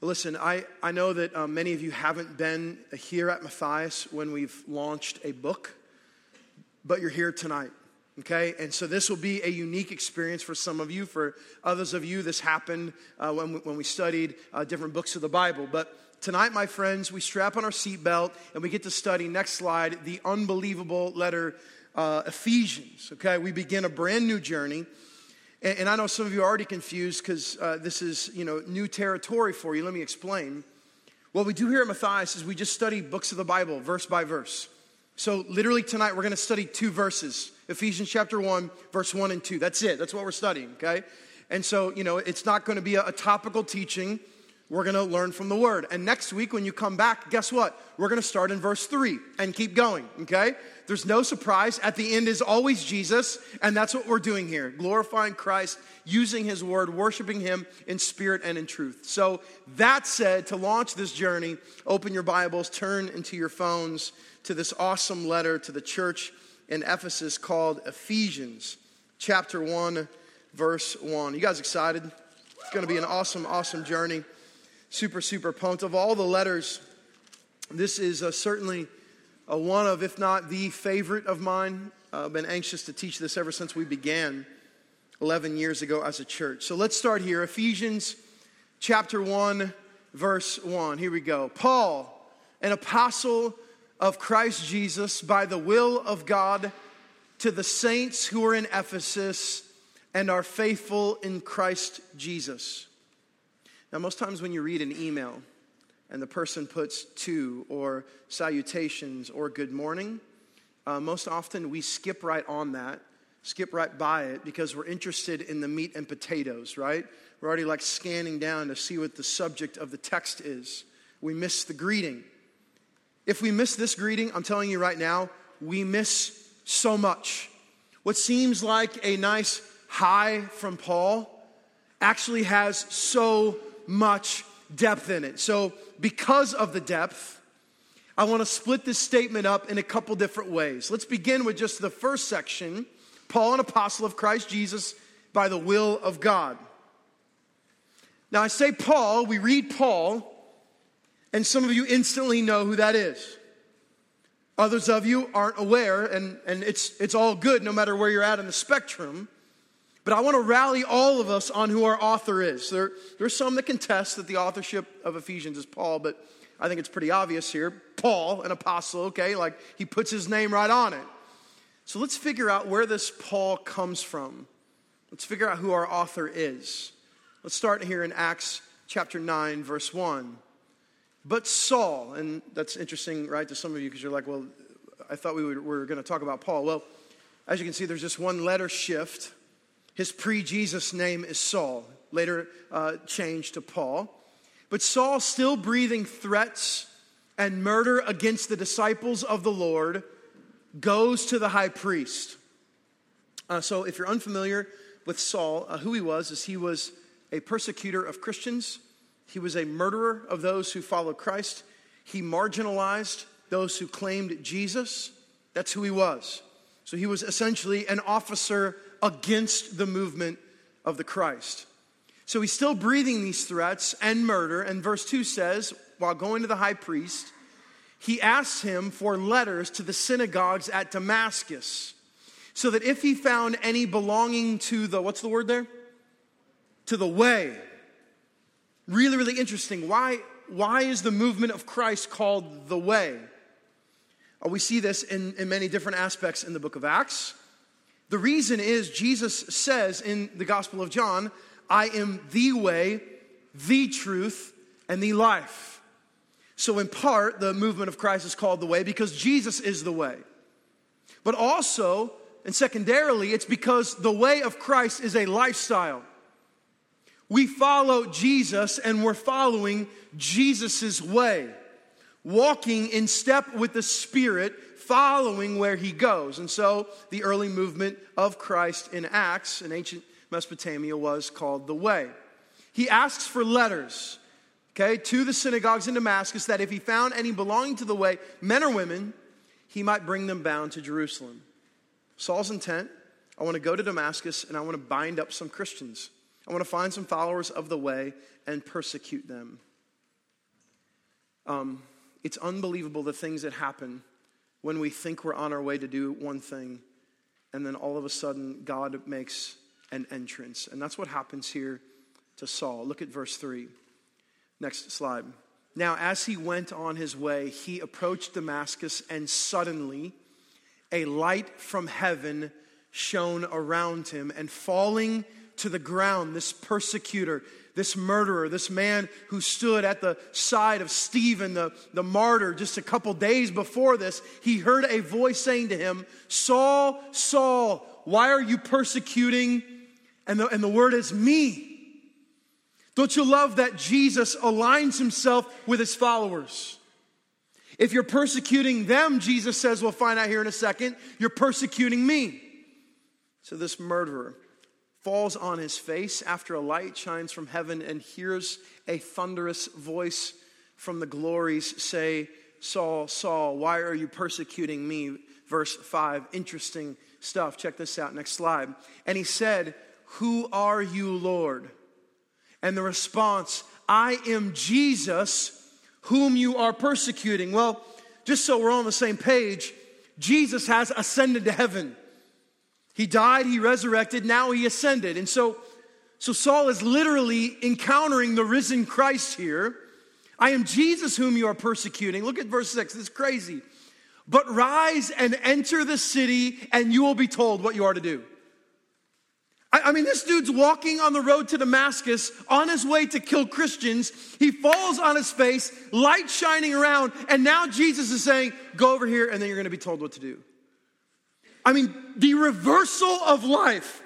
Listen, I, I know that um, many of you haven't been here at Matthias when we've launched a book, but you're here tonight, okay? And so this will be a unique experience for some of you. For others of you, this happened uh, when, we, when we studied uh, different books of the Bible. But tonight, my friends, we strap on our seatbelt and we get to study, next slide, the unbelievable letter uh, Ephesians, okay? We begin a brand new journey. And, and I know some of you are already confused because uh, this is, you know, new territory for you. Let me explain. What we do here at Matthias is we just study books of the Bible, verse by verse. So, literally tonight, we're going to study two verses Ephesians chapter 1, verse 1 and 2. That's it. That's what we're studying, okay? And so, you know, it's not going to be a, a topical teaching. We're going to learn from the word. And next week, when you come back, guess what? We're going to start in verse 3 and keep going, okay? There's no surprise. At the end is always Jesus, and that's what we're doing here glorifying Christ, using his word, worshiping him in spirit and in truth. So, that said, to launch this journey, open your Bibles, turn into your phones to this awesome letter to the church in Ephesus called Ephesians, chapter 1, verse 1. You guys excited? It's going to be an awesome, awesome journey. Super, super pumped. Of all the letters, this is uh, certainly uh, one of, if not the favorite of mine. Uh, I've been anxious to teach this ever since we began 11 years ago as a church. So let's start here. Ephesians chapter 1, verse 1. Here we go. Paul, an apostle of Christ Jesus, by the will of God, to the saints who are in Ephesus and are faithful in Christ Jesus. Now, most times when you read an email, and the person puts to or salutations or good morning, uh, most often we skip right on that, skip right by it because we're interested in the meat and potatoes, right? We're already like scanning down to see what the subject of the text is. We miss the greeting. If we miss this greeting, I'm telling you right now, we miss so much. What seems like a nice hi from Paul actually has so much depth in it. So, because of the depth, I want to split this statement up in a couple different ways. Let's begin with just the first section Paul, an apostle of Christ Jesus, by the will of God. Now, I say Paul, we read Paul, and some of you instantly know who that is. Others of you aren't aware, and, and it's, it's all good no matter where you're at in the spectrum. But I want to rally all of us on who our author is. There, there's some that contest that the authorship of Ephesians is Paul, but I think it's pretty obvious here. Paul, an apostle, okay, like he puts his name right on it. So let's figure out where this Paul comes from. Let's figure out who our author is. Let's start here in Acts chapter 9, verse 1. But Saul, and that's interesting, right, to some of you because you're like, well, I thought we were going to talk about Paul. Well, as you can see, there's just one letter shift his pre Jesus name is Saul, later uh, changed to Paul. But Saul, still breathing threats and murder against the disciples of the Lord, goes to the high priest. Uh, so, if you're unfamiliar with Saul, uh, who he was is he was a persecutor of Christians, he was a murderer of those who followed Christ, he marginalized those who claimed Jesus. That's who he was. So, he was essentially an officer against the movement of the Christ. So he's still breathing these threats and murder. And verse 2 says, while going to the high priest, he asks him for letters to the synagogues at Damascus, so that if he found any belonging to the, what's the word there? To the way. Really, really interesting. Why, why is the movement of Christ called the way? We see this in, in many different aspects in the book of Acts. The reason is Jesus says in the Gospel of John, I am the way, the truth, and the life. So, in part, the movement of Christ is called the way because Jesus is the way. But also, and secondarily, it's because the way of Christ is a lifestyle. We follow Jesus and we're following Jesus' way, walking in step with the Spirit following where he goes. And so the early movement of Christ in Acts in ancient Mesopotamia was called the Way. He asks for letters, okay, to the synagogues in Damascus that if he found any belonging to the Way, men or women, he might bring them bound to Jerusalem. Saul's intent I want to go to Damascus and I want to bind up some Christians. I want to find some followers of the Way and persecute them. Um, it's unbelievable the things that happen when we think we're on our way to do one thing, and then all of a sudden God makes an entrance. And that's what happens here to Saul. Look at verse 3. Next slide. Now, as he went on his way, he approached Damascus, and suddenly a light from heaven shone around him, and falling to the ground, this persecutor, this murderer, this man who stood at the side of Stephen, the, the martyr, just a couple days before this, he heard a voice saying to him, Saul, Saul, why are you persecuting? And the, and the word is me. Don't you love that Jesus aligns himself with his followers? If you're persecuting them, Jesus says, we'll find out here in a second, you're persecuting me. So this murderer falls on his face after a light shines from heaven and hears a thunderous voice from the glories say, Saul, Saul, why are you persecuting me? Verse 5, interesting stuff. Check this out. Next slide. And he said, Who are you, Lord? And the response, I am Jesus whom you are persecuting. Well, just so we're on the same page, Jesus has ascended to heaven. He died, he resurrected, now he ascended. And so, so Saul is literally encountering the risen Christ here. I am Jesus whom you are persecuting. Look at verse 6. This is crazy. But rise and enter the city, and you will be told what you are to do. I, I mean, this dude's walking on the road to Damascus on his way to kill Christians. He falls on his face, light shining around, and now Jesus is saying, Go over here, and then you're going to be told what to do. I mean, the reversal of life,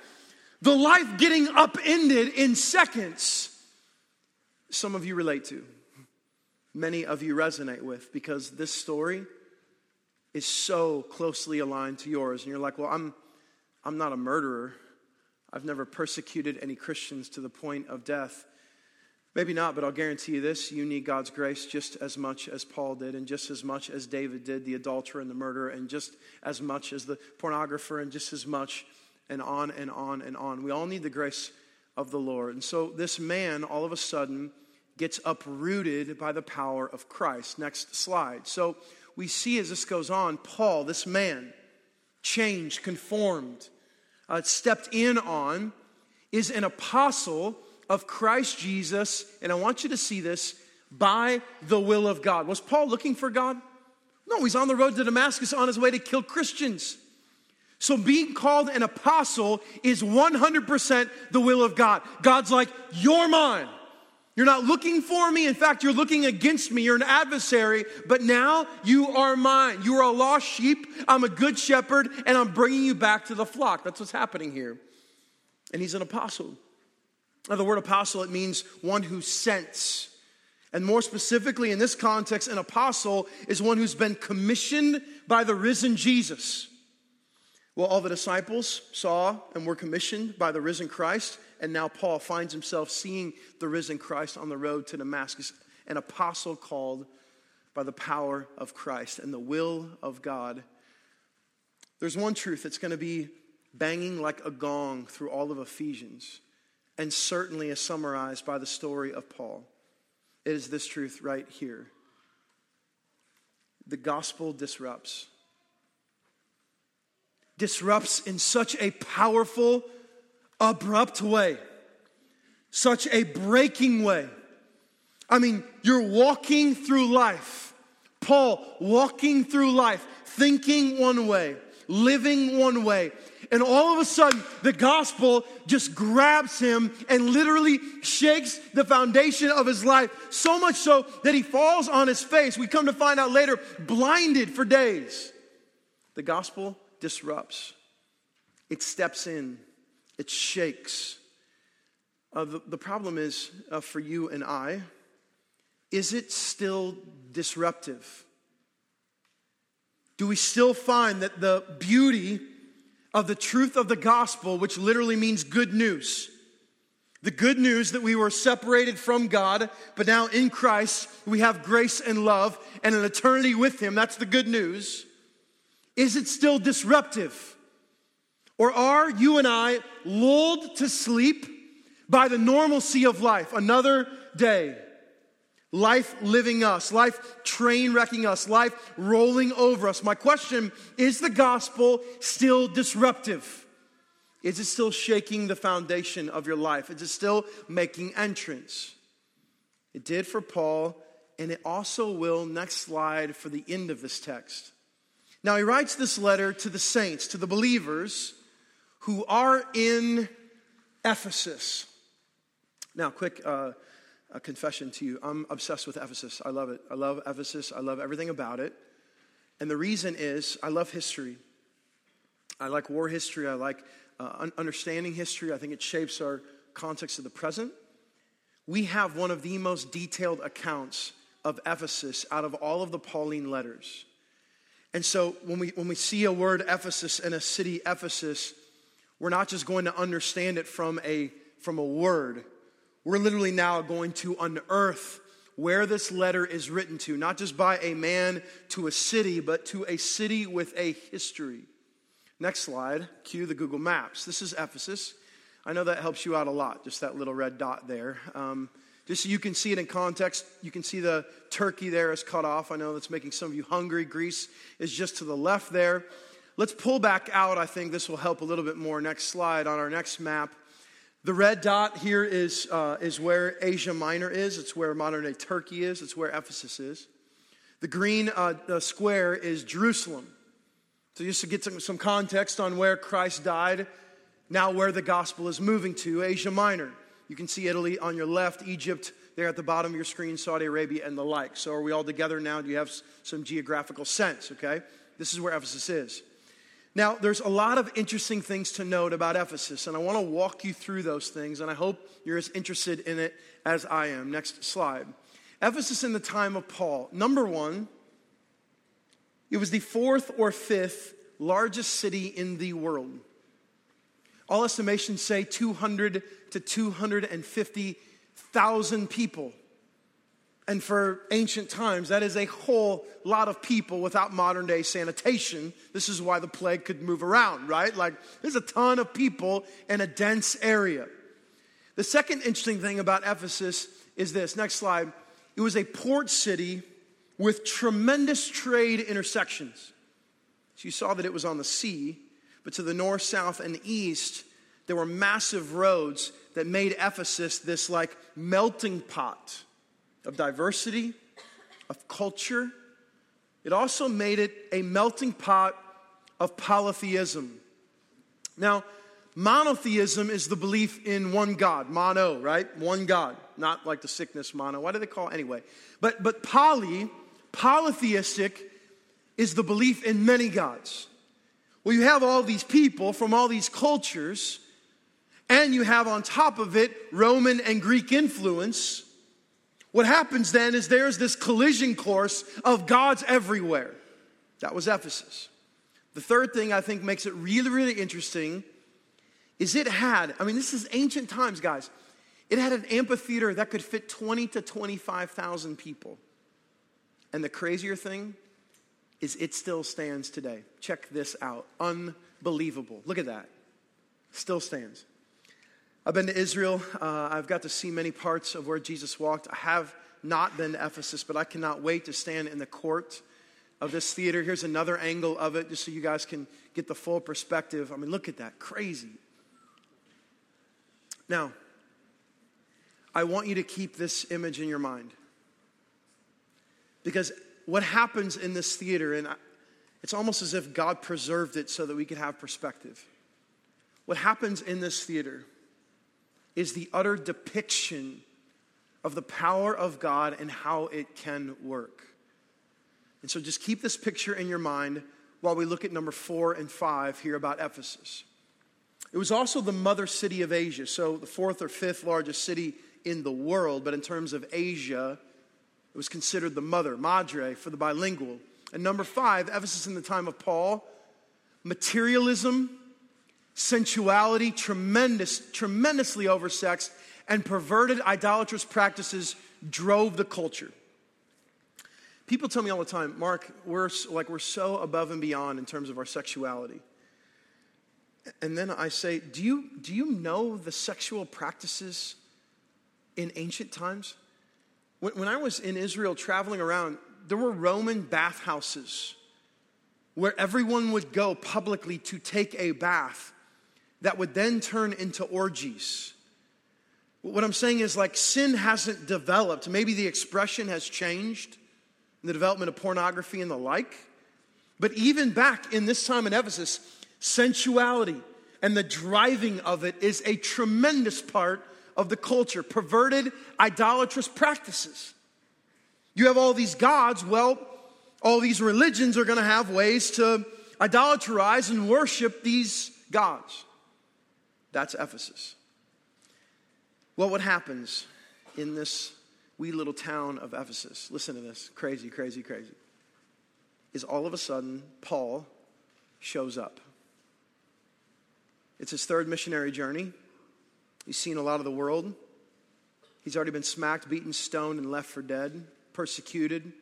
the life getting upended in seconds, some of you relate to. Many of you resonate with because this story is so closely aligned to yours. And you're like, well, I'm, I'm not a murderer. I've never persecuted any Christians to the point of death. Maybe not, but I'll guarantee you this you need God's grace just as much as Paul did, and just as much as David did, the adulterer and the murderer, and just as much as the pornographer, and just as much, and on and on and on. We all need the grace of the Lord. And so this man, all of a sudden, gets uprooted by the power of Christ. Next slide. So we see as this goes on, Paul, this man, changed, conformed uh, stepped in on is an apostle of Christ Jesus. And I want you to see this by the will of God. Was Paul looking for God? No, he's on the road to Damascus on his way to kill Christians. So being called an apostle is 100% the will of God. God's like, You're mine. You're not looking for me. In fact, you're looking against me. You're an adversary, but now you are mine. You are a lost sheep. I'm a good shepherd, and I'm bringing you back to the flock. That's what's happening here. And he's an apostle. Now, the word apostle, it means one who sends. And more specifically, in this context, an apostle is one who's been commissioned by the risen Jesus. Well, all the disciples saw and were commissioned by the risen Christ. And now Paul finds himself seeing the risen Christ on the road to Damascus, an apostle called by the power of Christ and the will of God. There's one truth that's going to be banging like a gong through all of Ephesians, and certainly is summarized by the story of Paul. It is this truth right here the gospel disrupts. Disrupts in such a powerful, abrupt way, such a breaking way. I mean, you're walking through life. Paul walking through life, thinking one way, living one way. And all of a sudden, the gospel just grabs him and literally shakes the foundation of his life. So much so that he falls on his face. We come to find out later, blinded for days. The gospel disrupts, it steps in, it shakes. Uh, the, the, problem is uh, for you and I, is it still disruptive? Do we still find that the beauty of the truth of the gospel, which literally means good news, the good news that we were separated from God, but now in Christ we have grace and love and an eternity with Him, that's the good news. Is it still disruptive? Or are you and I lulled to sleep by the normalcy of life? Another day, life living us, life train wrecking us, life rolling over us. My question is the gospel still disruptive? Is it still shaking the foundation of your life? Is it still making entrance? It did for Paul, and it also will, next slide, for the end of this text. Now, he writes this letter to the saints, to the believers who are in Ephesus. Now, quick uh, confession to you I'm obsessed with Ephesus. I love it. I love Ephesus, I love everything about it. And the reason is I love history. I like war history, I like uh, understanding history. I think it shapes our context of the present. We have one of the most detailed accounts of Ephesus out of all of the Pauline letters. And so when we, when we see a word Ephesus in a city Ephesus, we're not just going to understand it from a, from a word. We're literally now going to unearth where this letter is written to, not just by a man to a city, but to a city with a history. Next slide, cue the Google Maps. This is Ephesus. I know that helps you out a lot, just that little red dot there. Um, just so you can see it in context, you can see the turkey there is cut off. I know that's making some of you hungry. Greece is just to the left there. Let's pull back out. I think this will help a little bit more. Next slide on our next map. The red dot here is, uh, is where Asia Minor is. It's where modern day Turkey is. It's where Ephesus is. The green uh, square is Jerusalem. So, just to get some, some context on where Christ died, now where the gospel is moving to, Asia Minor. You can see Italy on your left, Egypt there at the bottom of your screen, Saudi Arabia, and the like. So, are we all together now? Do you have some geographical sense? Okay? This is where Ephesus is. Now, there's a lot of interesting things to note about Ephesus, and I want to walk you through those things, and I hope you're as interested in it as I am. Next slide. Ephesus in the time of Paul. Number one, it was the fourth or fifth largest city in the world. All estimations say 200 to 250,000 people. And for ancient times, that is a whole lot of people without modern day sanitation. This is why the plague could move around, right? Like, there's a ton of people in a dense area. The second interesting thing about Ephesus is this next slide. It was a port city with tremendous trade intersections. So you saw that it was on the sea, but to the north, south, and east, there were massive roads that made Ephesus this like melting pot of diversity, of culture. It also made it a melting pot of polytheism. Now, monotheism is the belief in one God, mono, right? One God, not like the sickness mono. Why do they call it anyway? But but poly, polytheistic is the belief in many gods. Well, you have all these people from all these cultures, and you have on top of it Roman and Greek influence. What happens then is there's this collision course of gods everywhere. That was Ephesus. The third thing I think makes it really, really interesting is it had, I mean, this is ancient times, guys. It had an amphitheater that could fit 20 to 25,000 people. And the crazier thing is it still stands today. Check this out. Unbelievable. Look at that. Still stands. I've been to Israel. Uh, I've got to see many parts of where Jesus walked. I have not been to Ephesus, but I cannot wait to stand in the court of this theater. Here's another angle of it, just so you guys can get the full perspective. I mean, look at that. Crazy. Now, I want you to keep this image in your mind. Because what happens in this theater, and it's almost as if God preserved it so that we could have perspective. What happens in this theater is the utter depiction of the power of God and how it can work. And so just keep this picture in your mind while we look at number four and five here about Ephesus. It was also the mother city of Asia, so the fourth or fifth largest city in the world, but in terms of Asia, it was considered the mother, madre, for the bilingual. And number five, Ephesus in the time of Paul, materialism sensuality, tremendous, tremendously oversexed, and perverted idolatrous practices drove the culture. People tell me all the time, Mark, we're like we're so above and beyond in terms of our sexuality. And then I say, do you, do you know the sexual practices in ancient times? When, when I was in Israel traveling around, there were Roman bathhouses where everyone would go publicly to take a bath that would then turn into orgies. What I'm saying is, like, sin hasn't developed. Maybe the expression has changed in the development of pornography and the like. But even back in this time in Ephesus, sensuality and the driving of it is a tremendous part of the culture. Perverted, idolatrous practices. You have all these gods, well, all these religions are going to have ways to idolatrize and worship these gods. That's Ephesus. Well, what happens in this wee little town of Ephesus? Listen to this crazy, crazy, crazy. Is all of a sudden Paul shows up. It's his third missionary journey. He's seen a lot of the world. He's already been smacked, beaten, stoned, and left for dead, persecuted.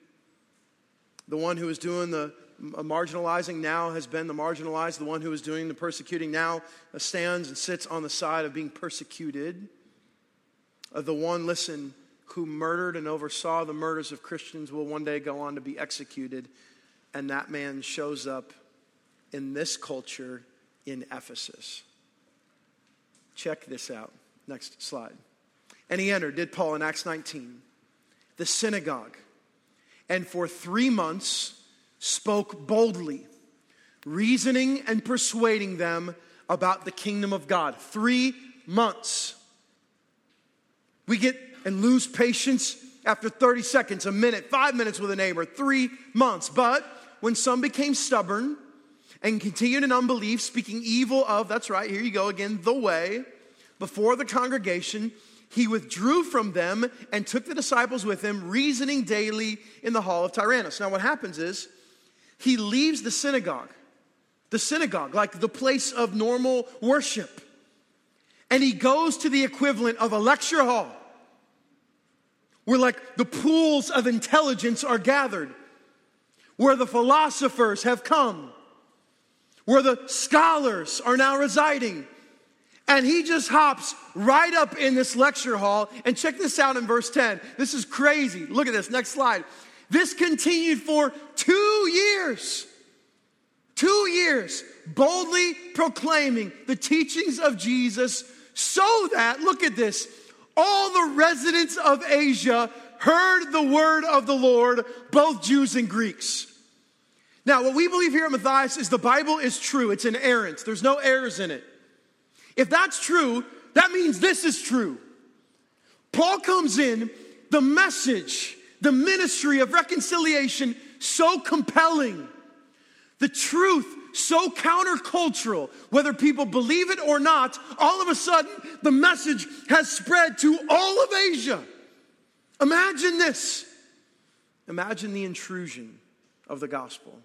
The one who was doing the marginalizing now has been the marginalized. The one who is doing the persecuting now stands and sits on the side of being persecuted. Uh, the one, listen, who murdered and oversaw the murders of Christians will one day go on to be executed. And that man shows up in this culture in Ephesus. Check this out. Next slide. And he entered, did Paul in Acts 19, the synagogue, and for three months spoke boldly, reasoning and persuading them about the kingdom of God. Three months. We get and lose patience after 30 seconds, a minute, five minutes with a neighbor, three months. But when some became stubborn and continued in unbelief, speaking evil of, that's right, here you go again, the way, before the congregation, he withdrew from them and took the disciples with him, reasoning daily in the hall of Tyrannus. Now, what happens is he leaves the synagogue, the synagogue, like the place of normal worship, and he goes to the equivalent of a lecture hall where like the pools of intelligence are gathered, where the philosophers have come, where the scholars are now residing. And he just hops right up in this lecture hall. And check this out in verse 10. This is crazy. Look at this. Next slide. This continued for two years. Two years, boldly proclaiming the teachings of Jesus so that, look at this, all the residents of Asia heard the word of the Lord, both Jews and Greeks. Now, what we believe here at Matthias is the Bible is true. It's inerrant. There's no errors in it. If that's true, that means this is true. Paul comes in, the message, the ministry of reconciliation so compelling, the truth so countercultural, whether people believe it or not, all of a sudden the message has spread to all of Asia. Imagine this. Imagine the intrusion of the gospel.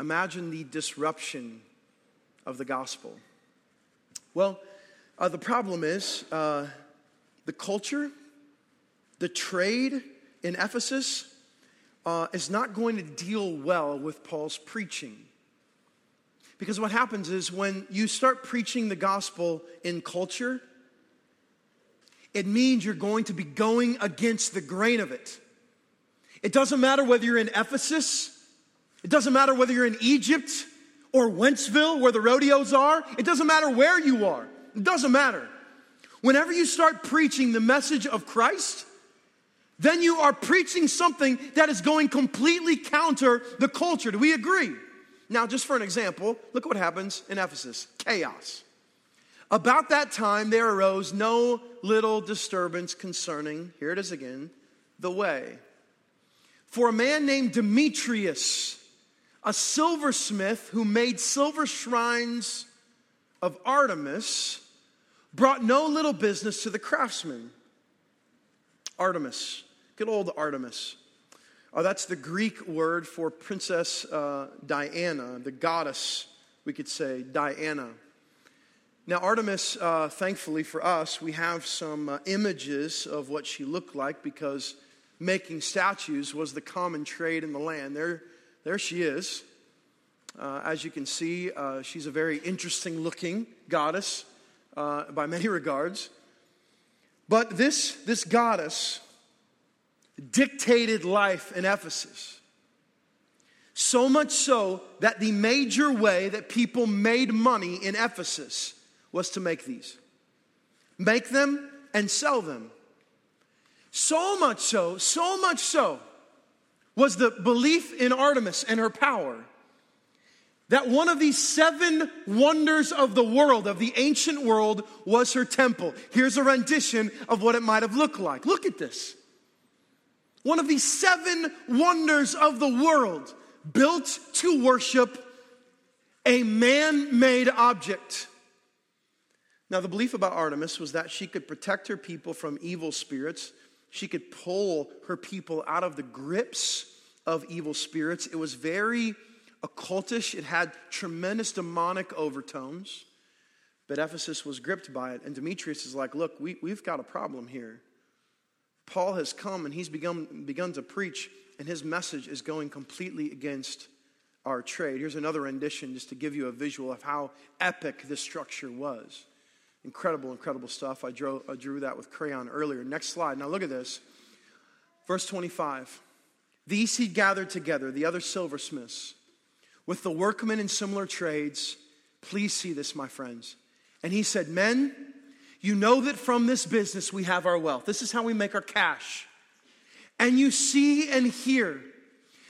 Imagine the disruption of the gospel. Well, uh, the problem is uh, the culture, the trade in Ephesus uh, is not going to deal well with Paul's preaching. Because what happens is when you start preaching the gospel in culture, it means you're going to be going against the grain of it. It doesn't matter whether you're in Ephesus, it doesn't matter whether you're in Egypt or Wentzville, where the rodeos are, it doesn't matter where you are, it doesn't matter. Whenever you start preaching the message of Christ, then you are preaching something that is going completely counter the culture. Do we agree? Now, just for an example, look what happens in Ephesus chaos. About that time, there arose no little disturbance concerning, here it is again, the way. For a man named Demetrius, a silversmith who made silver shrines of Artemis, brought no little business to the craftsmen. Artemis, good old Artemis. Oh, that's the Greek word for Princess uh, Diana, the goddess, we could say, Diana. Now, Artemis, uh, thankfully for us, we have some uh, images of what she looked like because making statues was the common trade in the land. There, there she is. Uh, as you can see, uh, she's a very interesting looking goddess uh, by many regards. But this, this goddess dictated life in Ephesus. So much so that the major way that people made money in Ephesus was to make these make them and sell them. So much so, so much so was the belief in Artemis and her power that one of these seven wonders of the world, of the ancient world, was her temple. Here's a rendition of what it might have looked like. Look at this. One of the seven wonders of the world, built to worship a man made object. Now, the belief about Artemis was that she could protect her people from evil spirits. She could pull her people out of the grips of evil spirits. It was very occultish, it had tremendous demonic overtones. But Ephesus was gripped by it. And Demetrius is like, look, we, we've got a problem here. Paul has come and he's begun, begun to preach, and his message is going completely against our trade. Here's another rendition just to give you a visual of how epic this structure was. Incredible, incredible stuff. I drew, I drew that with crayon earlier. Next slide. Now look at this. Verse 25. These he gathered together, the other silversmiths with the workmen in similar trades. Please see this, my friends. And he said, Men, you know that from this business we have our wealth. This is how we make our cash. And you see and hear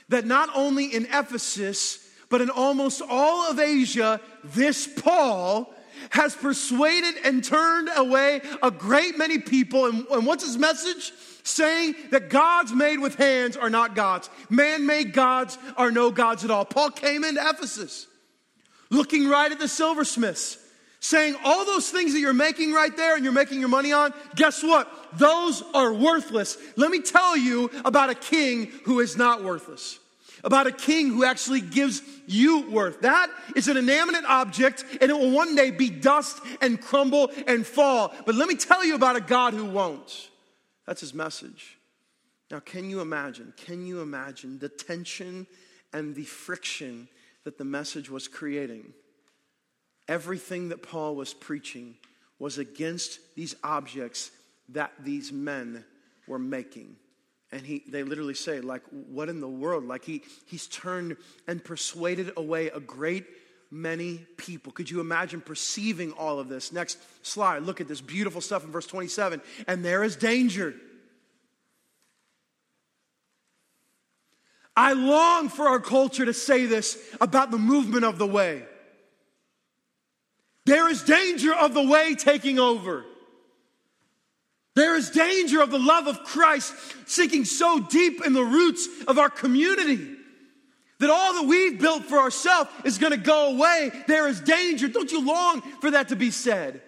that not only in Ephesus, but in almost all of Asia, this Paul has persuaded and turned away a great many people. And, and what's his message? saying that gods made with hands are not gods. Man made gods are no gods at all. Paul came into Ephesus looking right at the silversmiths, saying, All those things that you're making right there and you're making your money on, guess what? Those are worthless. Let me tell you about a king who is not worthless about a king who actually gives you worth. That is an inanimate object and it will one day be dust and crumble and fall. But let me tell you about a God who won't. That's his message. Now, can you imagine? Can you imagine the tension and the friction that the message was creating? Everything that Paul was preaching was against these objects that these men were making. And he, they literally say, like, what in the world? Like, he, he's turned and persuaded away a great many people. Could you imagine perceiving all of this? Next slide, look at this beautiful stuff in verse 27. And there is danger. I long for our culture to say this about the movement of the way. There is danger of the way taking over. There is danger of the love of Christ sinking so deep in the roots of our community that all that we've built for ourselves is going to go away. There is danger. Don't you long for that to be said?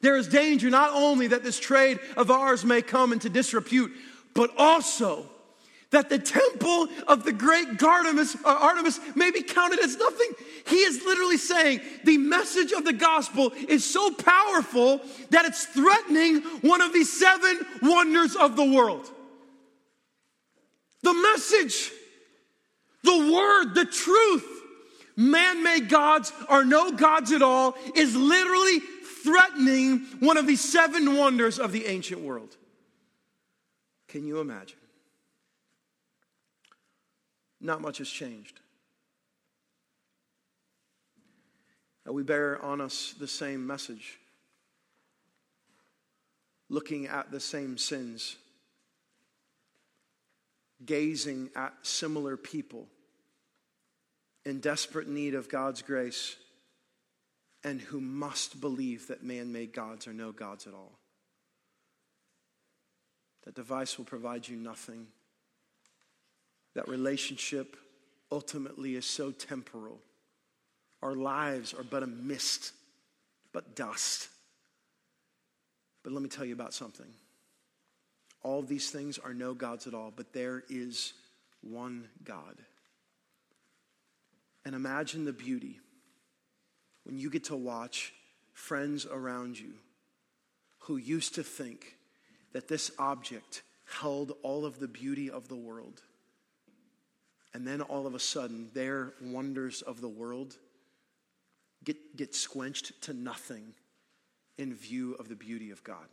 There is danger not only that this trade of ours may come into disrepute, but also that the temple of the great Artemis, uh, Artemis may be counted as nothing. He is literally saying the message of the gospel is so powerful that it's threatening one of the seven wonders of the world. The message the word, the truth, man made gods are no gods at all, is literally threatening one of the seven wonders of the ancient world. Can you imagine? Not much has changed. We bear on us the same message, looking at the same sins gazing at similar people in desperate need of God's grace and who must believe that man made gods are no gods at all. That device will provide you nothing. That relationship ultimately is so temporal. Our lives are but a mist, but dust. But let me tell you about something. All these things are no gods at all, but there is one God. And imagine the beauty when you get to watch friends around you who used to think that this object held all of the beauty of the world. And then all of a sudden, their wonders of the world get, get squenched to nothing in view of the beauty of God.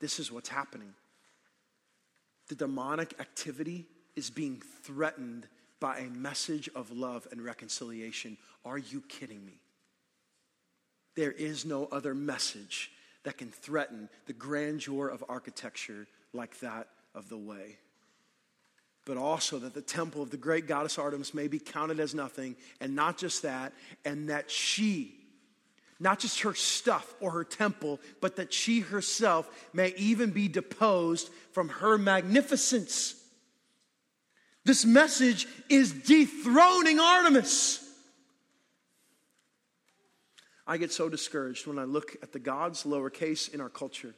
This is what's happening. the demonic activity is being threatened by a message of love and reconciliation. Are you kidding me? There is no other message that can threaten the grandeur of architecture like that of the way. But also that the temple of the great goddess Artemis may be counted as nothing, and not just that, and that she, not just her stuff or her temple, but that she herself may even be deposed from her magnificence. This message is dethroning Artemis. I get so discouraged when I look at the gods, lowercase, in our culture.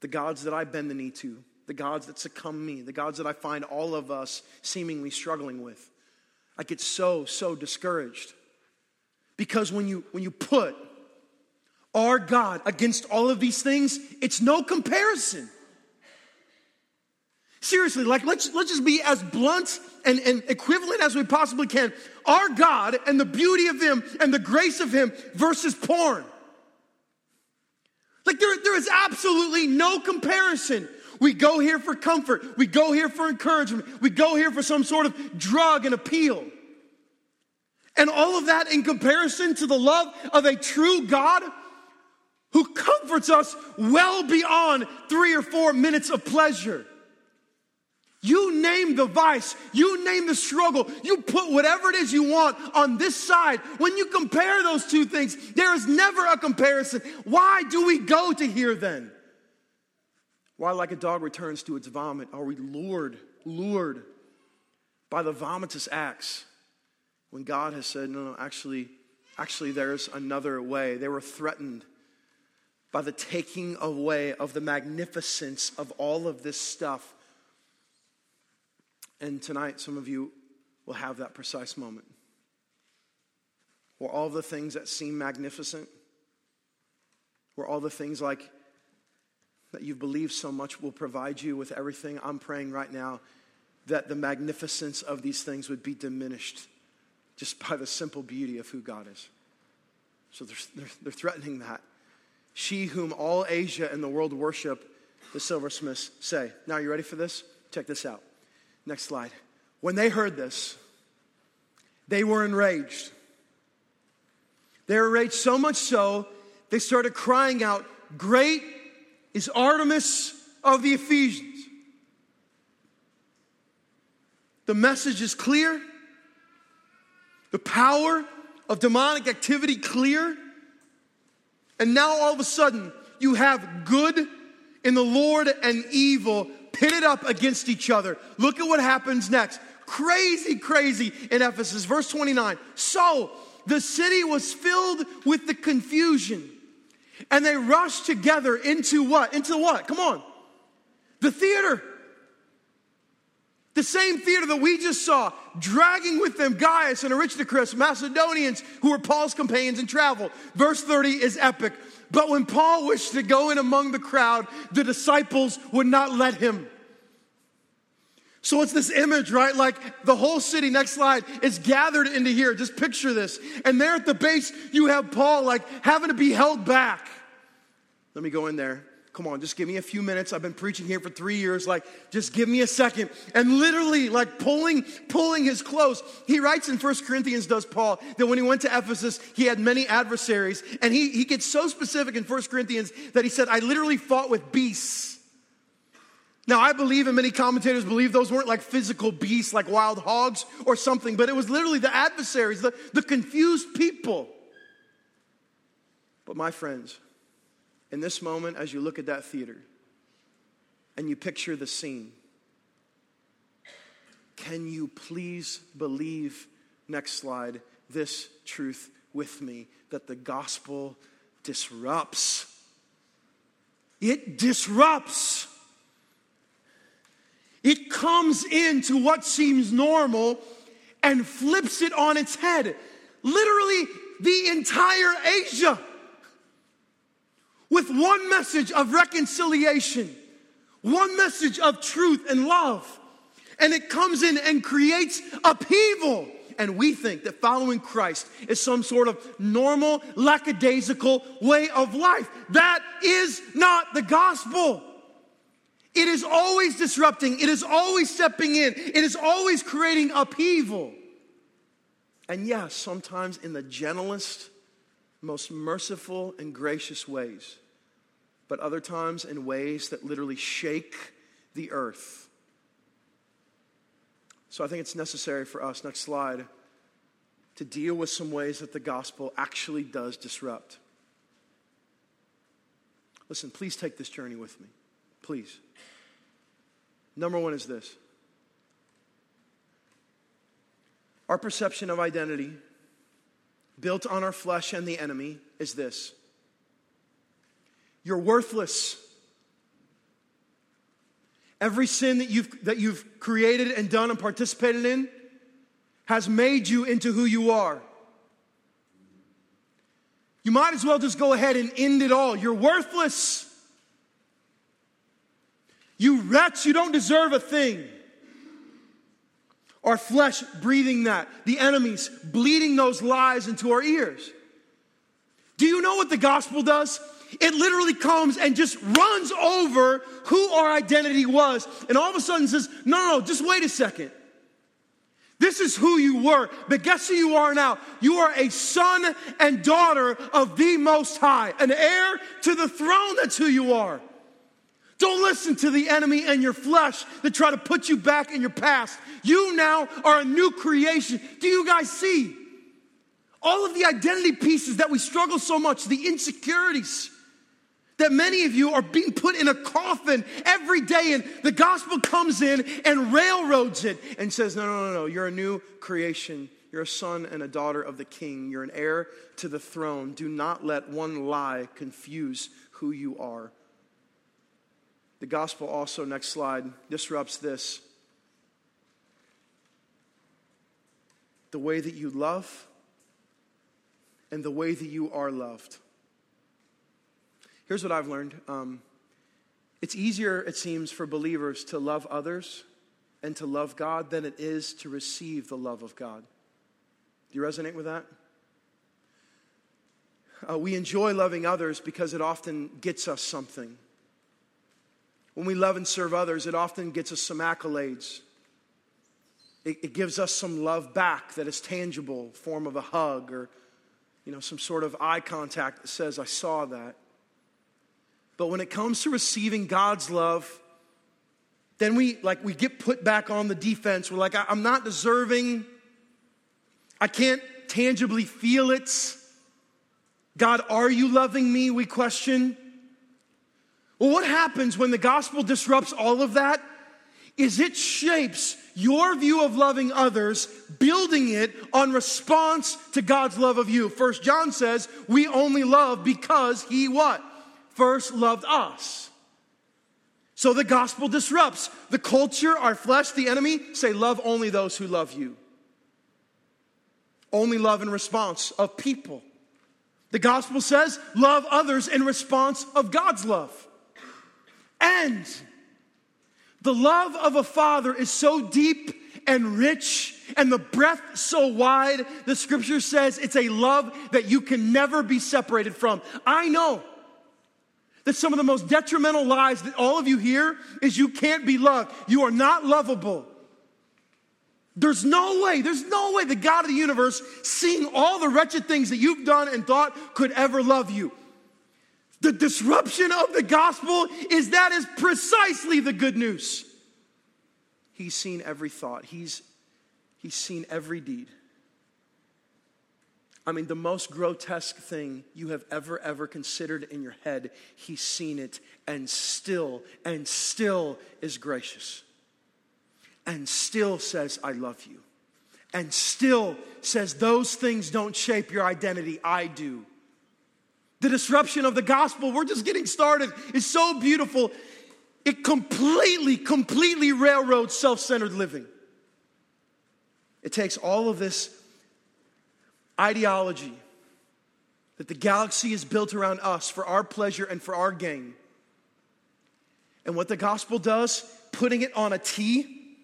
The gods that I bend the knee to, the gods that succumb me, the gods that I find all of us seemingly struggling with. I get so, so discouraged. Because when you, when you put our God against all of these things, it's no comparison. Seriously, like let's, let's just be as blunt and, and equivalent as we possibly can. Our God and the beauty of Him and the grace of Him versus porn. Like there, there is absolutely no comparison. We go here for comfort. We go here for encouragement. We go here for some sort of drug and appeal. And all of that in comparison to the love of a true God who comforts us well beyond three or four minutes of pleasure. You name the vice, you name the struggle, you put whatever it is you want on this side. When you compare those two things, there is never a comparison. Why do we go to here then? Why, like a dog returns to its vomit, are we lured, lured by the vomitous acts when God has said, no, no, actually, actually, there's another way. They were threatened by the taking away of the magnificence of all of this stuff. And tonight, some of you will have that precise moment where all the things that seem magnificent, where all the things like that you've believed so much will provide you with everything, I'm praying right now that the magnificence of these things would be diminished just by the simple beauty of who God is. So they're, they're, they're threatening that. She whom all Asia and the world worship, the silversmiths say. Now, are you ready for this? Check this out. Next slide. When they heard this, they were enraged. They were enraged so much so, they started crying out, Great is Artemis of the Ephesians. The message is clear. The power of demonic activity clear. And now all of a sudden, you have good in the Lord and evil pitted up against each other. Look at what happens next. Crazy, crazy in Ephesus. Verse 29. So the city was filled with the confusion, and they rushed together into what? Into what? Come on. The theater. The same theater that we just saw, dragging with them Gaius and Aristarchus, Macedonians who were Paul's companions in travel. Verse 30 is epic. But when Paul wished to go in among the crowd, the disciples would not let him. So it's this image, right? Like the whole city, next slide, is gathered into here. Just picture this. And there at the base, you have Paul like having to be held back. Let me go in there. Come on, just give me a few minutes. I've been preaching here for three years. Like, just give me a second. And literally, like pulling, pulling his clothes. He writes in First Corinthians, does Paul, that when he went to Ephesus, he had many adversaries. And he, he gets so specific in First Corinthians that he said, I literally fought with beasts. Now, I believe, and many commentators believe those weren't like physical beasts, like wild hogs or something, but it was literally the adversaries, the, the confused people. But, my friends, in this moment, as you look at that theater and you picture the scene, can you please believe, next slide, this truth with me that the gospel disrupts? It disrupts. It comes into what seems normal and flips it on its head. Literally, the entire Asia with one message of reconciliation, one message of truth and love. And it comes in and creates upheaval. And we think that following Christ is some sort of normal, lackadaisical way of life. That is not the gospel. It is always disrupting, it is always stepping in, it is always creating upheaval. And yes, sometimes in the gentlest, most merciful, and gracious ways, but other times in ways that literally shake the earth. So I think it's necessary for us, next slide, to deal with some ways that the gospel actually does disrupt. Listen, please take this journey with me. Please. Number one is this our perception of identity, built on our flesh and the enemy, is this you're worthless. Every sin that you've, that you've created and done and participated in has made you into who you are. You might as well just go ahead and end it all. You're worthless. You wretch, you don't deserve a thing. Our flesh breathing that, the enemies bleeding those lies into our ears. Do you know what the gospel does? It literally comes and just runs over who our identity was, and all of a sudden says, No, no, no, just wait a second. This is who you were, but guess who you are now? You are a son and daughter of the Most High, an heir to the throne. That's who you are. Don't listen to the enemy and your flesh that try to put you back in your past. You now are a new creation. Do you guys see? All of the identity pieces that we struggle so much, the insecurities that many of you are being put in a coffin every day, and the gospel comes in and railroads it and says, No, no, no, no, you're a new creation. You're a son and a daughter of the king. You're an heir to the throne. Do not let one lie confuse who you are. The gospel also, next slide, disrupts this the way that you love and the way that you are loved. Here's what I've learned um, it's easier, it seems, for believers to love others and to love God than it is to receive the love of God. Do you resonate with that? Uh, we enjoy loving others because it often gets us something. When we love and serve others, it often gets us some accolades. It, it gives us some love back that is tangible, form of a hug or, you know, some sort of eye contact that says, I saw that. But when it comes to receiving God's love, then we like we get put back on the defense. We're like, I'm not deserving. I can't tangibly feel it. God, are you loving me? We question. Well, what happens when the gospel disrupts all of that? Is it shapes your view of loving others, building it on response to God's love of you. First John says, we only love because he what? First loved us. So the gospel disrupts the culture, our flesh, the enemy say, love only those who love you. Only love in response of people. The gospel says, love others in response of God's love. And the love of a father is so deep and rich and the breadth so wide, the scripture says it's a love that you can never be separated from. I know that some of the most detrimental lies that all of you hear is you can't be loved. You are not lovable. There's no way, there's no way the God of the universe, seeing all the wretched things that you've done and thought, could ever love you. The disruption of the gospel is that is precisely the good news. He's seen every thought, he's, he's seen every deed. I mean, the most grotesque thing you have ever, ever considered in your head, he's seen it and still, and still is gracious. And still says, I love you. And still says, those things don't shape your identity, I do. The disruption of the gospel, we're just getting started, is so beautiful. It completely, completely railroads self centered living. It takes all of this ideology that the galaxy is built around us for our pleasure and for our gain. And what the gospel does, putting it on a T,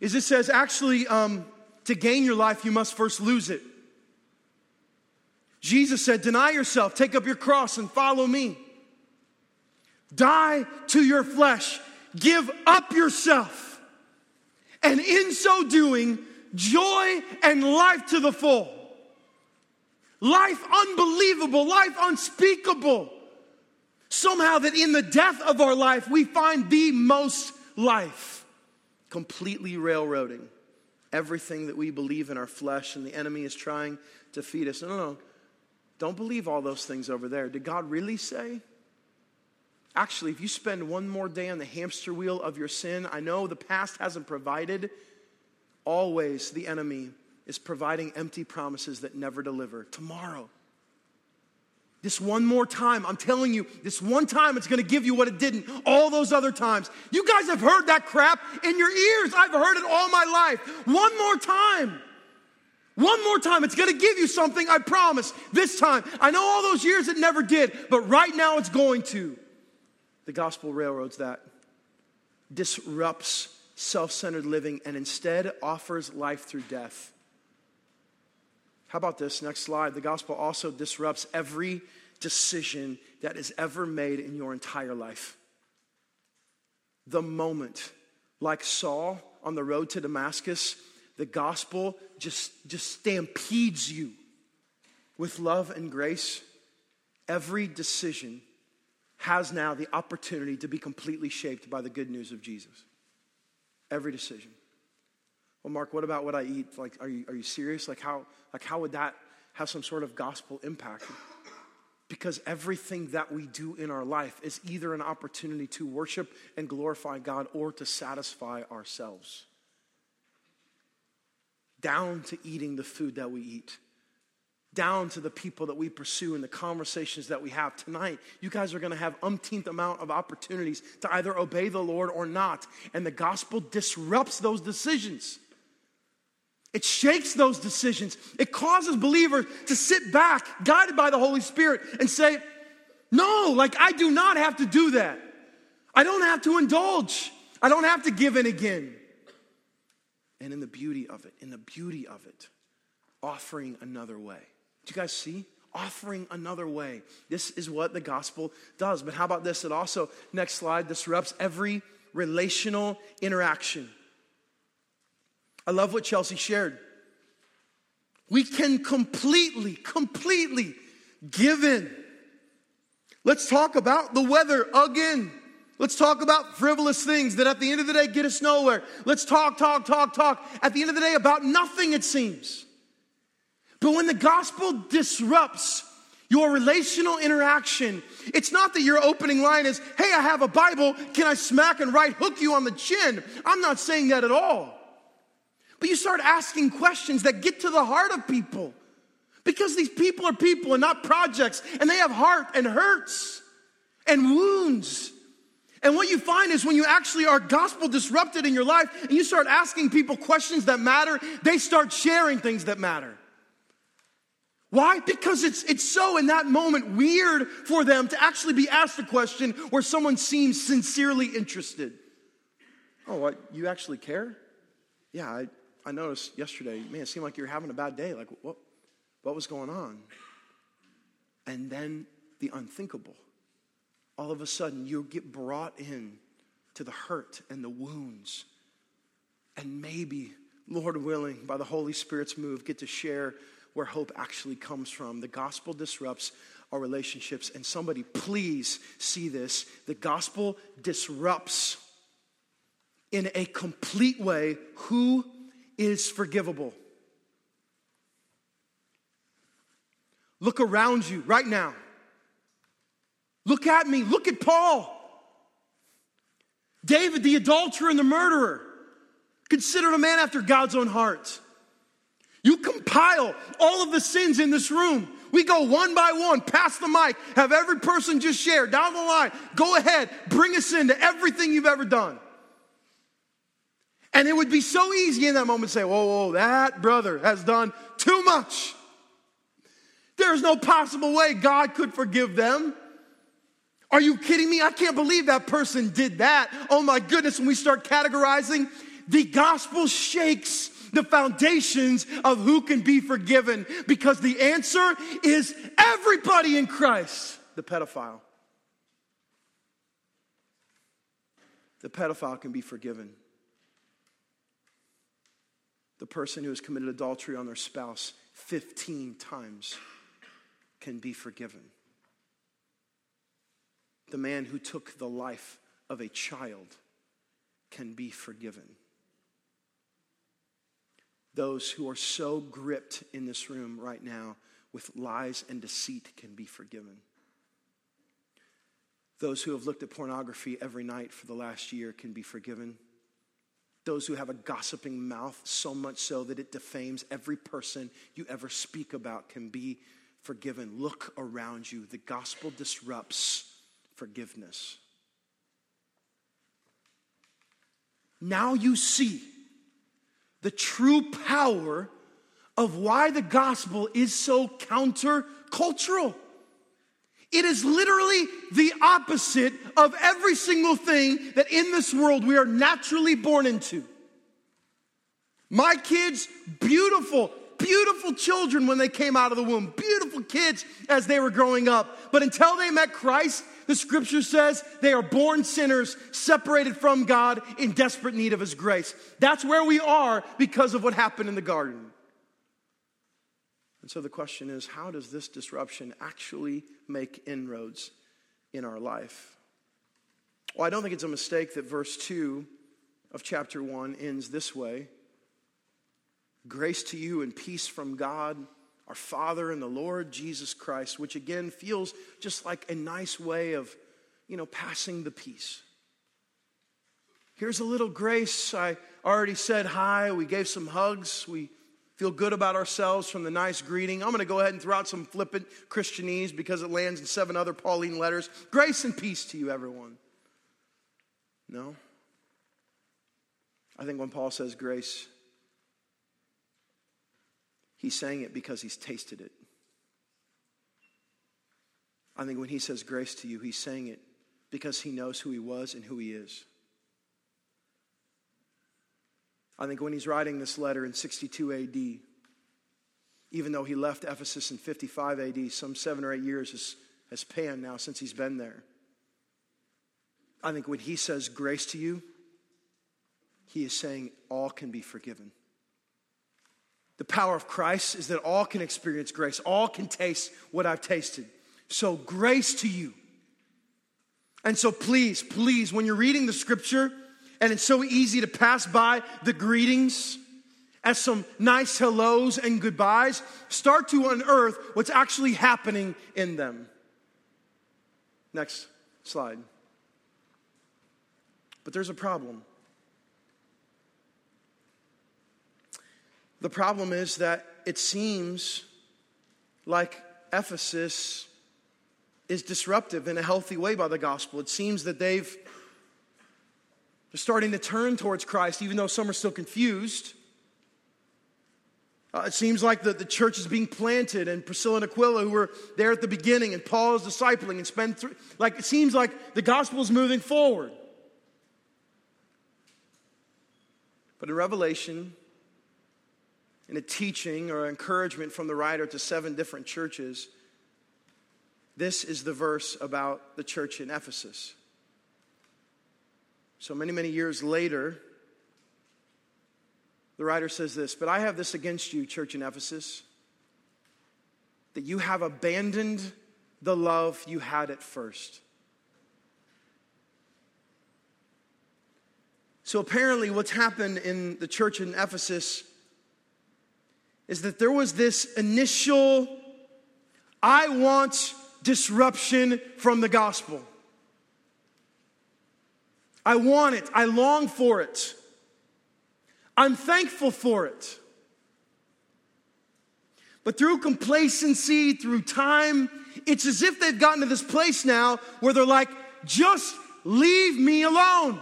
is it says actually, um, to gain your life, you must first lose it. Jesus said, Deny yourself, take up your cross, and follow me. Die to your flesh. Give up yourself. And in so doing, joy and life to the full. Life unbelievable, life unspeakable. Somehow, that in the death of our life, we find the most life. Completely railroading everything that we believe in our flesh, and the enemy is trying to feed us. No, no, no. Don't believe all those things over there. Did God really say? Actually, if you spend one more day on the hamster wheel of your sin, I know the past hasn't provided. Always the enemy is providing empty promises that never deliver. Tomorrow, this one more time, I'm telling you, this one time it's gonna give you what it didn't all those other times. You guys have heard that crap in your ears. I've heard it all my life. One more time. One more time, it's gonna give you something, I promise. This time, I know all those years it never did, but right now it's going to. The gospel railroads that, disrupts self centered living, and instead offers life through death. How about this? Next slide. The gospel also disrupts every decision that is ever made in your entire life. The moment, like Saul on the road to Damascus, the gospel just, just stampedes you with love and grace. Every decision has now the opportunity to be completely shaped by the good news of Jesus. Every decision. Well, Mark, what about what I eat? Like, are you, are you serious? Like how, like, how would that have some sort of gospel impact? Because everything that we do in our life is either an opportunity to worship and glorify God or to satisfy ourselves. Down to eating the food that we eat down to the people that we pursue and the conversations that we have. Tonight you guys are going to have umpteenth amount of opportunities to either obey the lord or not. And the gospel disrupts those decisions. It shakes those decisions. It causes believers to sit back guided by the holy spirit and say no like i do not have to do that. I don't have to indulge. I don't have to give in again. And in the beauty of it in the beauty of it offering another way do you guys see? Offering another way. This is what the gospel does. But how about this? It also, next slide, disrupts every relational interaction. I love what Chelsea shared. We can completely, completely give in. Let's talk about the weather again. Let's talk about frivolous things that at the end of the day get us nowhere. Let's talk, talk, talk, talk. At the end of the day, about nothing, it seems. But when the gospel disrupts your relational interaction, it's not that your opening line is, hey, I have a Bible, can I smack and right hook you on the chin? I'm not saying that at all. But you start asking questions that get to the heart of people. Because these people are people and not projects, and they have heart and hurts and wounds. And what you find is when you actually are gospel disrupted in your life and you start asking people questions that matter, they start sharing things that matter. Why? Because it's, it's so in that moment weird for them to actually be asked a question where someone seems sincerely interested. Oh? You actually care? Yeah, I, I noticed yesterday, man, it seemed like you were having a bad day. Like, what, what was going on? And then the unthinkable. All of a sudden, you get brought in to the hurt and the wounds. And maybe, Lord willing, by the Holy Spirit's move, get to share where hope actually comes from. The gospel disrupts our relationships. And somebody, please see this. The gospel disrupts in a complete way who is forgivable. Look around you right now. Look at me. Look at Paul. David, the adulterer and the murderer, considered a man after God's own heart. You compile all of the sins in this room. We go one by one, pass the mic, have every person just share down the line. Go ahead, bring us into everything you've ever done. And it would be so easy in that moment to say, whoa, whoa, that brother has done too much. There's no possible way God could forgive them. Are you kidding me? I can't believe that person did that. Oh my goodness, when we start categorizing, the gospel shakes the foundations of who can be forgiven because the answer is everybody in Christ, the pedophile. The pedophile can be forgiven. The person who has committed adultery on their spouse 15 times can be forgiven. The man who took the life of a child can be forgiven. Those who are so gripped in this room right now with lies and deceit can be forgiven. Those who have looked at pornography every night for the last year can be forgiven. Those who have a gossiping mouth, so much so that it defames every person you ever speak about, can be forgiven. Look around you. The gospel disrupts forgiveness. Now you see the true power of why the gospel is so countercultural. It is literally the opposite of every single thing that in this world we are naturally born into. My kids, beautiful, beautiful children when they came out of the womb, beautiful kids as they were growing up. But until they met Christ, the scripture says they are born sinners, separated from God, in desperate need of His grace. That's where we are because of what happened in the garden. And so the question is how does this disruption actually make inroads in our life? Well, I don't think it's a mistake that verse 2 of chapter 1 ends this way Grace to you and peace from God our Father and the Lord Jesus Christ, which again feels just like a nice way of, you know, passing the peace. Here's a little grace. I already said hi. We gave some hugs. We feel good about ourselves from the nice greeting. I'm going to go ahead and throw out some flippant Christianese because it lands in seven other Pauline letters. Grace and peace to you, everyone. No? I think when Paul says grace, He's saying it because he's tasted it. I think when he says grace to you, he's saying it because he knows who he was and who he is. I think when he's writing this letter in 62 AD, even though he left Ephesus in 55 AD, some seven or eight years has, has panned now since he's been there. I think when he says grace to you, he is saying all can be forgiven. The power of Christ is that all can experience grace, all can taste what I've tasted. So, grace to you. And so, please, please, when you're reading the scripture, and it's so easy to pass by the greetings as some nice hellos and goodbyes, start to unearth what's actually happening in them. Next slide. But there's a problem. The problem is that it seems like Ephesus is disruptive in a healthy way by the gospel. It seems that they've they're starting to turn towards Christ, even though some are still confused. Uh, it seems like the, the church is being planted, and Priscilla and Aquila, who were there at the beginning, and Paul is discipling and spend through, like it seems like the gospel is moving forward. But in Revelation, in a teaching or encouragement from the writer to seven different churches, this is the verse about the church in Ephesus. So many, many years later, the writer says this But I have this against you, church in Ephesus, that you have abandoned the love you had at first. So apparently, what's happened in the church in Ephesus is that there was this initial, I want disruption from the gospel. I want it. I long for it. I'm thankful for it. But through complacency, through time, it's as if they've gotten to this place now where they're like, just leave me alone.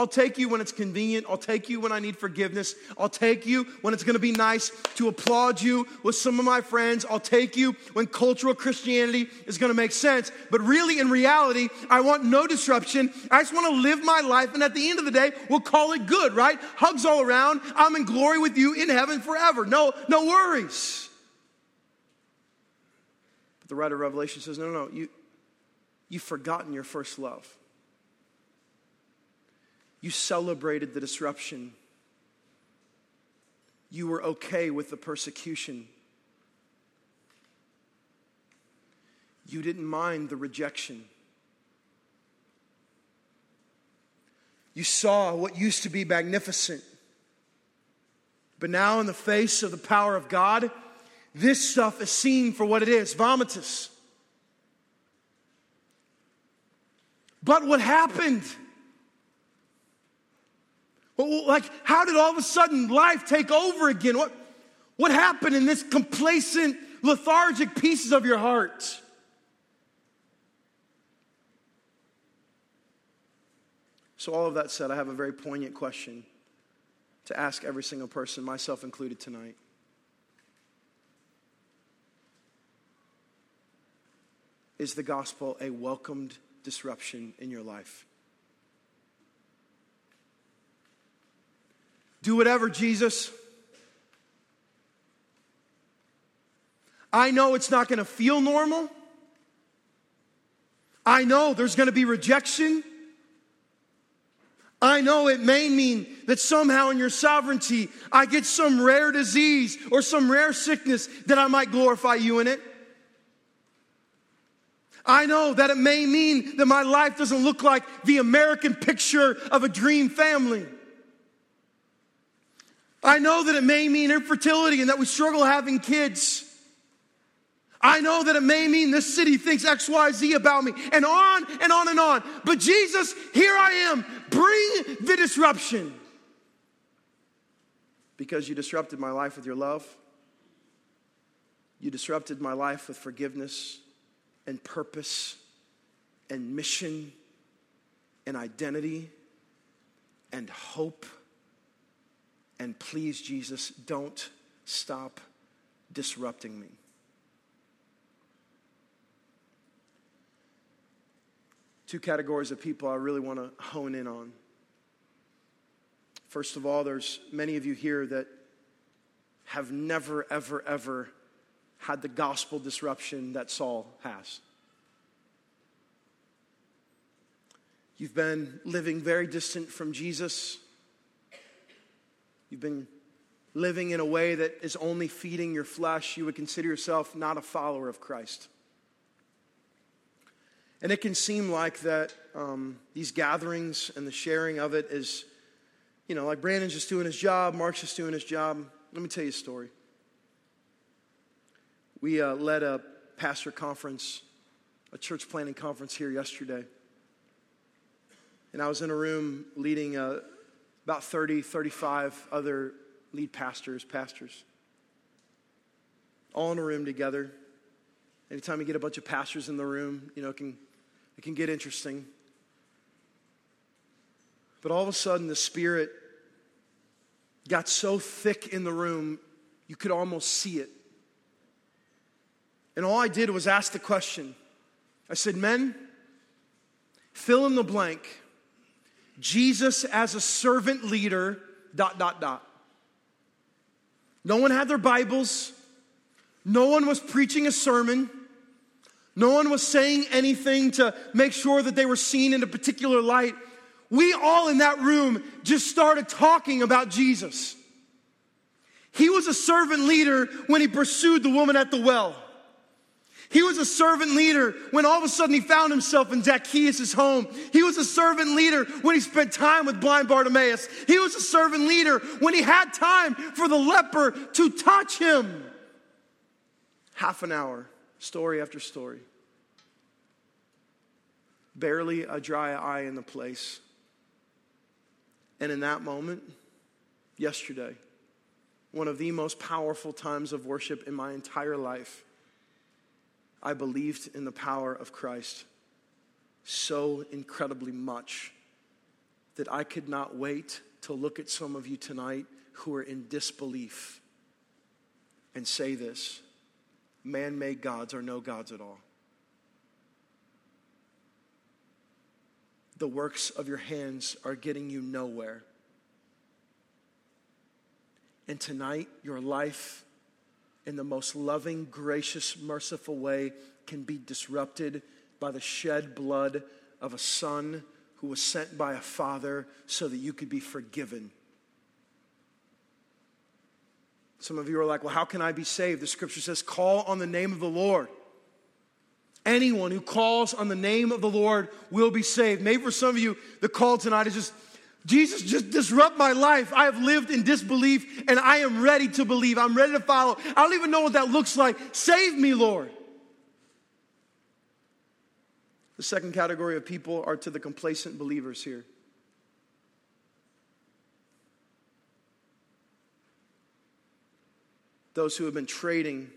I'll take you when it's convenient. I'll take you when I need forgiveness. I'll take you when it's going to be nice to applaud you with some of my friends. I'll take you when cultural Christianity is going to make sense. But really, in reality, I want no disruption. I just want to live my life. And at the end of the day, we'll call it good, right? Hugs all around. I'm in glory with you in heaven forever. No, no worries. But the writer of Revelation says, no, no, no. You, you've forgotten your first love. You celebrated the disruption. You were okay with the persecution. You didn't mind the rejection. You saw what used to be magnificent. But now, in the face of the power of God, this stuff is seen for what it is vomitous. But what happened? Like, how did all of a sudden life take over again? What, what happened in this complacent, lethargic pieces of your heart? So, all of that said, I have a very poignant question to ask every single person, myself included, tonight. Is the gospel a welcomed disruption in your life? Do whatever, Jesus. I know it's not going to feel normal. I know there's going to be rejection. I know it may mean that somehow in your sovereignty I get some rare disease or some rare sickness that I might glorify you in it. I know that it may mean that my life doesn't look like the American picture of a dream family. I know that it may mean infertility and that we struggle having kids. I know that it may mean this city thinks XYZ about me, and on and on and on. But Jesus, here I am. Bring the disruption. Because you disrupted my life with your love, you disrupted my life with forgiveness and purpose and mission and identity and hope. And please, Jesus, don't stop disrupting me. two categories of people I really want to hone in on. First of all, there's many of you here that have never, ever, ever had the gospel disruption that Saul has. You've been living very distant from Jesus. You've been living in a way that is only feeding your flesh. You would consider yourself not a follower of Christ. And it can seem like that um, these gatherings and the sharing of it is, you know, like Brandon's just doing his job, Mark's just doing his job. Let me tell you a story. We uh, led a pastor conference, a church planting conference here yesterday. And I was in a room leading uh, about 30, 35 other lead pastors, pastors, all in a room together. Anytime you get a bunch of pastors in the room, you know, it can it can get interesting. But all of a sudden, the Spirit got so thick in the room, you could almost see it. And all I did was ask the question I said, Men, fill in the blank. Jesus as a servant leader, dot, dot, dot. No one had their Bibles. No one was preaching a sermon. No one was saying anything to make sure that they were seen in a particular light. We all in that room just started talking about Jesus. He was a servant leader when he pursued the woman at the well. He was a servant leader when all of a sudden he found himself in Zacchaeus' home. He was a servant leader when he spent time with blind Bartimaeus. He was a servant leader when he had time for the leper to touch him. Half an hour story after story. Barely a dry eye in the place. And in that moment, yesterday, one of the most powerful times of worship in my entire life, I believed in the power of Christ so incredibly much that I could not wait to look at some of you tonight who are in disbelief and say this man made gods are no gods at all. The works of your hands are getting you nowhere. And tonight, your life, in the most loving, gracious, merciful way, can be disrupted by the shed blood of a son who was sent by a father so that you could be forgiven. Some of you are like, well, how can I be saved? The scripture says, call on the name of the Lord. Anyone who calls on the name of the Lord will be saved. Maybe for some of you, the call tonight is just, Jesus, just disrupt my life. I have lived in disbelief and I am ready to believe. I'm ready to follow. I don't even know what that looks like. Save me, Lord. The second category of people are to the complacent believers here. Those who have been trading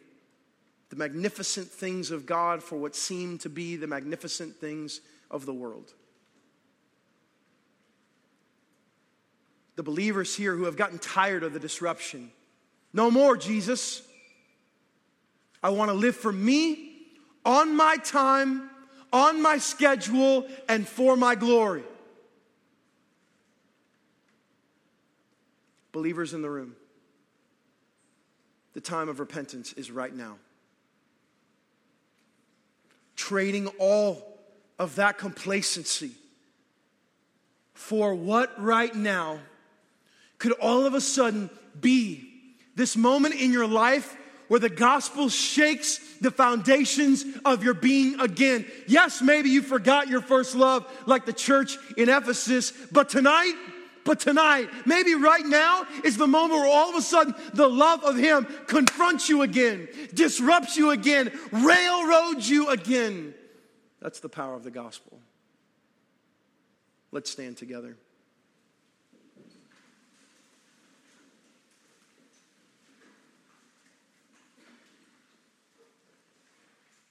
the magnificent things of God for what seem to be the magnificent things of the world. The believers here who have gotten tired of the disruption. No more, Jesus. I want to live for me on my time on my schedule and for my glory. Believers in the room, the time of repentance is right now. Trading all of that complacency for what right now could all of a sudden be this moment in your life where the gospel shakes the foundations of your being again. Yes, maybe you forgot your first love like the church in Ephesus, but tonight, but tonight, maybe right now is the moment where all of a sudden the love of Him confronts you again, disrupts you again, railroads you again. That's the power of the gospel. Let's stand together.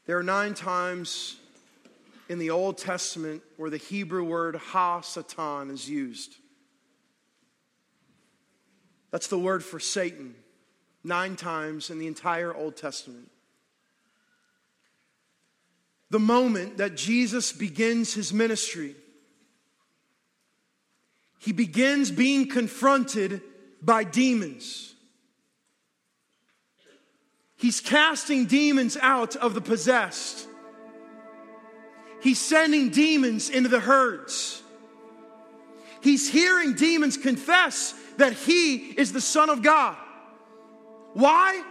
There are nine times in the Old Testament where the Hebrew word ha satan is used. That's the word for Satan, nine times in the entire Old Testament. The moment that Jesus begins his ministry, he begins being confronted by demons. He's casting demons out of the possessed. He's sending demons into the herds. He's hearing demons confess that he is the Son of God. Why?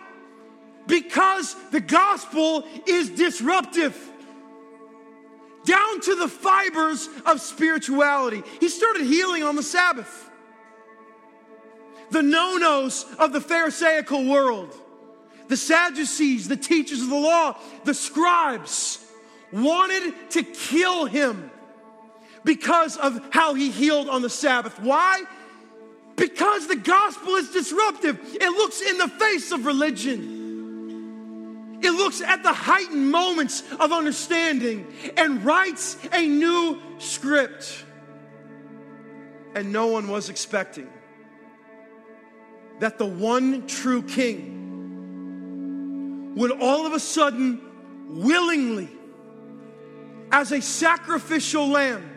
Because the gospel is disruptive down to the fibers of spirituality. He started healing on the Sabbath. The no nos of the Pharisaical world the Sadducees, the teachers of the law, the scribes wanted to kill him because of how he healed on the Sabbath. Why? Because the gospel is disruptive. It looks in the face of religion. It looks at the heightened moments of understanding and writes a new script. And no one was expecting that the one true king would all of a sudden willingly, as a sacrificial lamb,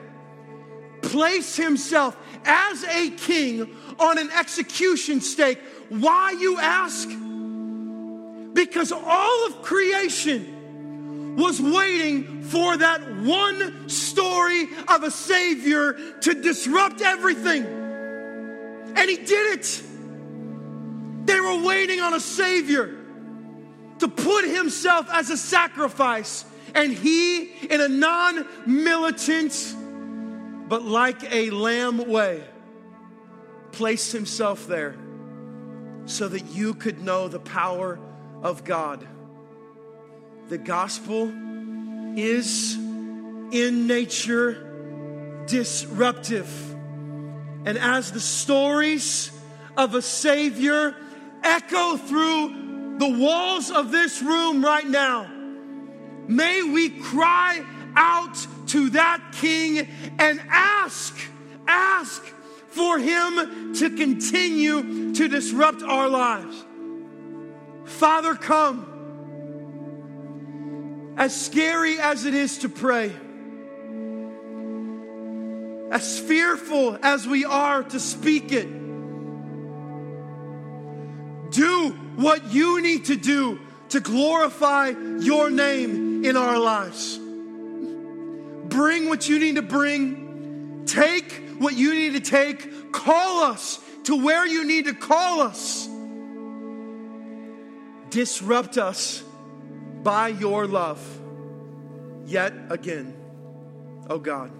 place himself as a king on an execution stake. Why, you ask? Because all of creation was waiting for that one story of a Savior to disrupt everything. And He did it. They were waiting on a Savior to put himself as a sacrifice. And he, in a non militant, but like a lamb way, placed himself there so that you could know the power of God. The gospel is in nature disruptive. And as the stories of a Savior echo through the walls of this room right now, may we cry out to that King and ask, ask for Him to continue to disrupt our lives. Father, come. As scary as it is to pray, as fearful as we are to speak it, do what you need to do to glorify your name in our lives. Bring what you need to bring. Take what you need to take, call us to where you need to call us. Disrupt us by your love yet again. Oh God.